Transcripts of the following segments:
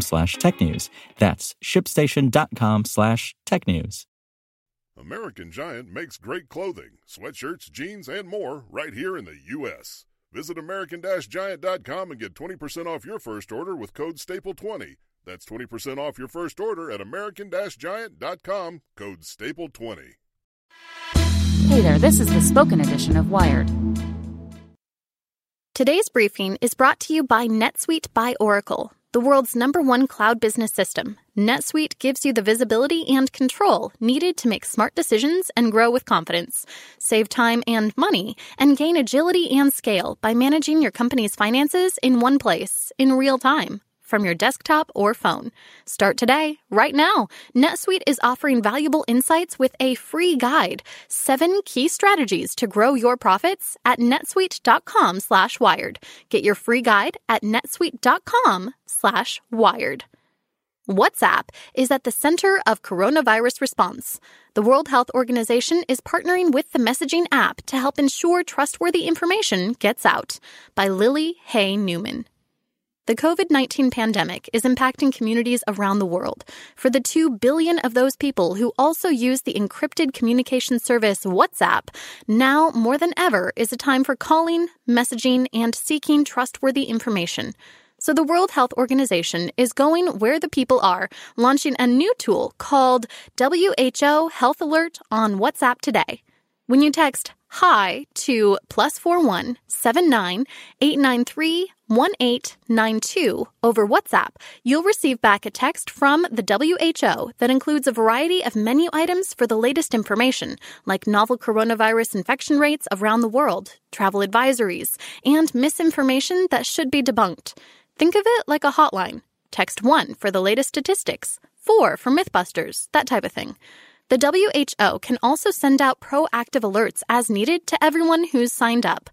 slash technews. That's shipstation.com slash technews. American Giant makes great clothing, sweatshirts, jeans, and more right here in the U.S. Visit American-Giant.com and get 20% off your first order with code STAPLE20. That's 20% off your first order at American-Giant.com, code STAPLE20. Hey there, this is the spoken edition of Wired. Today's briefing is brought to you by NetSuite by Oracle, the world's number one cloud business system. NetSuite gives you the visibility and control needed to make smart decisions and grow with confidence. Save time and money, and gain agility and scale by managing your company's finances in one place, in real time from your desktop or phone. Start today, right now. NetSuite is offering valuable insights with a free guide, seven key strategies to grow your profits at netsuite.com slash wired. Get your free guide at netsuite.com slash wired. WhatsApp is at the center of coronavirus response. The World Health Organization is partnering with the messaging app to help ensure trustworthy information gets out. By Lily Hay Newman. The COVID 19 pandemic is impacting communities around the world. For the 2 billion of those people who also use the encrypted communication service WhatsApp, now more than ever is a time for calling, messaging, and seeking trustworthy information. So the World Health Organization is going where the people are, launching a new tool called WHO Health Alert on WhatsApp today. When you text hi to plus four one seven nine eight nine three 1892 over WhatsApp, you'll receive back a text from the WHO that includes a variety of menu items for the latest information, like novel coronavirus infection rates around the world, travel advisories, and misinformation that should be debunked. Think of it like a hotline. Text 1 for the latest statistics, 4 for Mythbusters, that type of thing. The WHO can also send out proactive alerts as needed to everyone who's signed up.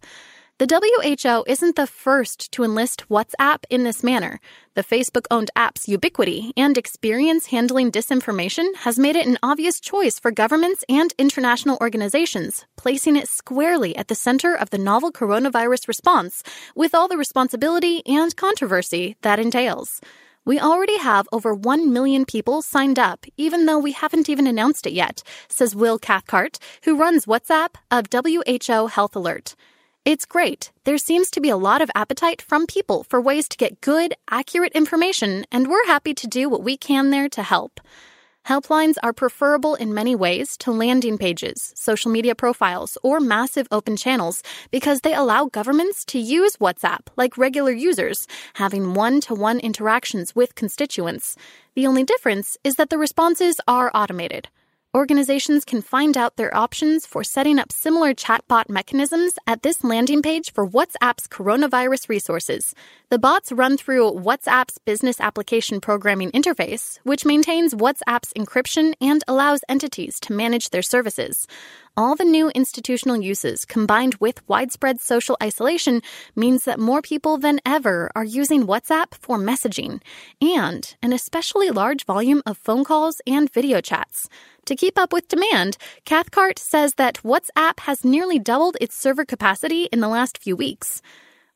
The WHO isn't the first to enlist WhatsApp in this manner. The Facebook owned app's ubiquity and experience handling disinformation has made it an obvious choice for governments and international organizations, placing it squarely at the center of the novel coronavirus response, with all the responsibility and controversy that entails. We already have over 1 million people signed up, even though we haven't even announced it yet, says Will Cathcart, who runs WhatsApp of WHO Health Alert. It's great. There seems to be a lot of appetite from people for ways to get good, accurate information, and we're happy to do what we can there to help. Helplines are preferable in many ways to landing pages, social media profiles, or massive open channels because they allow governments to use WhatsApp like regular users, having one to one interactions with constituents. The only difference is that the responses are automated. Organizations can find out their options for setting up similar chatbot mechanisms at this landing page for WhatsApp's coronavirus resources. The bots run through WhatsApp's business application programming interface, which maintains WhatsApp's encryption and allows entities to manage their services. All the new institutional uses combined with widespread social isolation means that more people than ever are using WhatsApp for messaging and an especially large volume of phone calls and video chats. To keep up with demand, Cathcart says that WhatsApp has nearly doubled its server capacity in the last few weeks.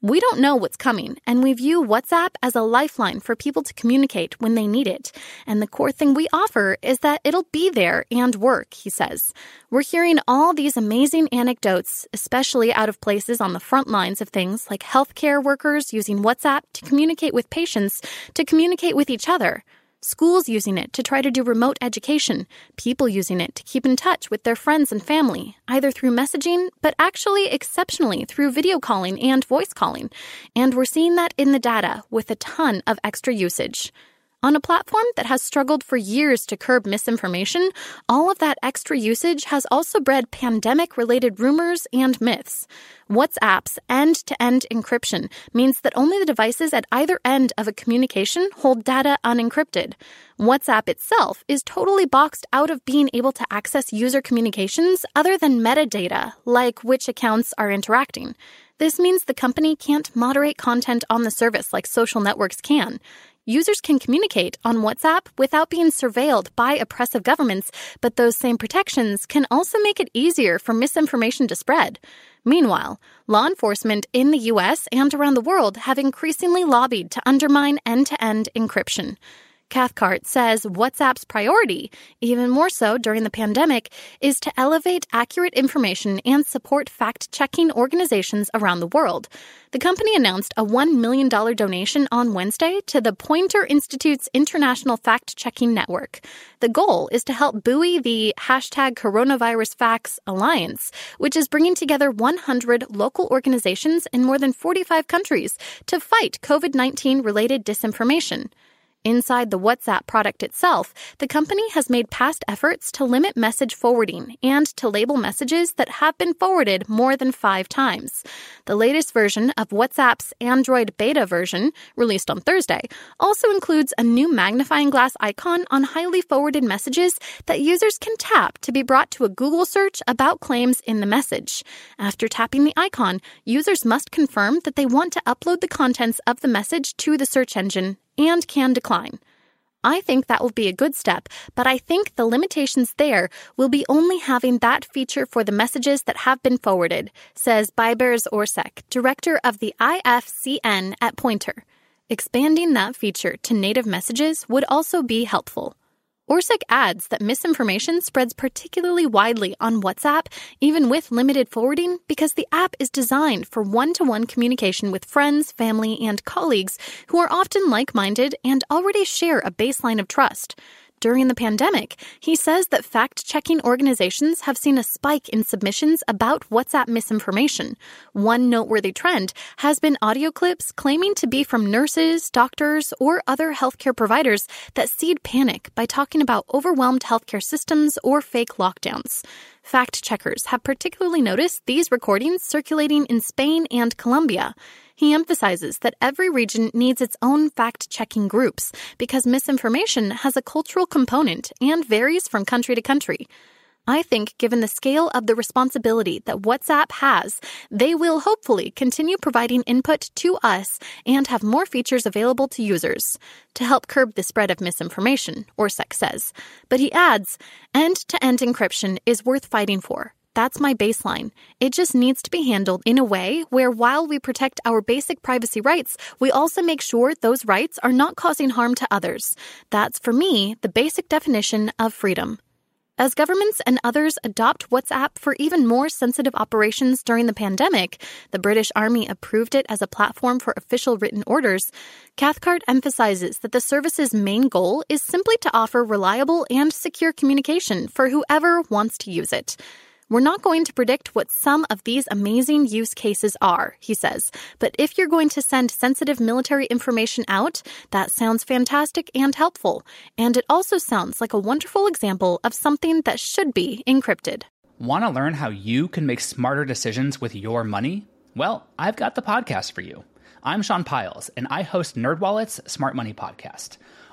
We don't know what's coming, and we view WhatsApp as a lifeline for people to communicate when they need it. And the core thing we offer is that it'll be there and work, he says. We're hearing all these amazing anecdotes, especially out of places on the front lines of things like healthcare workers using WhatsApp to communicate with patients, to communicate with each other schools using it to try to do remote education, people using it to keep in touch with their friends and family, either through messaging, but actually exceptionally through video calling and voice calling. And we're seeing that in the data with a ton of extra usage. On a platform that has struggled for years to curb misinformation, all of that extra usage has also bred pandemic related rumors and myths. WhatsApp's end to end encryption means that only the devices at either end of a communication hold data unencrypted. WhatsApp itself is totally boxed out of being able to access user communications other than metadata, like which accounts are interacting. This means the company can't moderate content on the service like social networks can. Users can communicate on WhatsApp without being surveilled by oppressive governments, but those same protections can also make it easier for misinformation to spread. Meanwhile, law enforcement in the US and around the world have increasingly lobbied to undermine end to end encryption. Cathcart says WhatsApp's priority, even more so during the pandemic, is to elevate accurate information and support fact checking organizations around the world. The company announced a $1 million donation on Wednesday to the Poynter Institute's International Fact Checking Network. The goal is to help buoy the hashtag Coronavirus Facts Alliance, which is bringing together 100 local organizations in more than 45 countries to fight COVID 19 related disinformation. Inside the WhatsApp product itself, the company has made past efforts to limit message forwarding and to label messages that have been forwarded more than five times. The latest version of WhatsApp's Android beta version, released on Thursday, also includes a new magnifying glass icon on highly forwarded messages that users can tap to be brought to a Google search about claims in the message. After tapping the icon, users must confirm that they want to upload the contents of the message to the search engine and can decline. I think that will be a good step, but I think the limitations there will be only having that feature for the messages that have been forwarded, says Baybars Orsek, director of the IFCN at Poynter. Expanding that feature to native messages would also be helpful. Orsek adds that misinformation spreads particularly widely on WhatsApp, even with limited forwarding, because the app is designed for one to one communication with friends, family, and colleagues who are often like minded and already share a baseline of trust during the pandemic, he says that fact checking organizations have seen a spike in submissions about WhatsApp misinformation. One noteworthy trend has been audio clips claiming to be from nurses, doctors, or other healthcare providers that seed panic by talking about overwhelmed healthcare systems or fake lockdowns. Fact checkers have particularly noticed these recordings circulating in Spain and Colombia. He emphasizes that every region needs its own fact checking groups because misinformation has a cultural component and varies from country to country. I think, given the scale of the responsibility that WhatsApp has, they will hopefully continue providing input to us and have more features available to users to help curb the spread of misinformation, Orsek says. But he adds end to end encryption is worth fighting for. That's my baseline. It just needs to be handled in a way where while we protect our basic privacy rights, we also make sure those rights are not causing harm to others. That's, for me, the basic definition of freedom. As governments and others adopt WhatsApp for even more sensitive operations during the pandemic, the British Army approved it as a platform for official written orders. Cathcart emphasizes that the service's main goal is simply to offer reliable and secure communication for whoever wants to use it. We're not going to predict what some of these amazing use cases are, he says, but if you're going to send sensitive military information out, that sounds fantastic and helpful. And it also sounds like a wonderful example of something that should be encrypted. Want to learn how you can make smarter decisions with your money? Well, I've got the podcast for you. I'm Sean Pyles, and I host NerdWallet's Smart Money Podcast.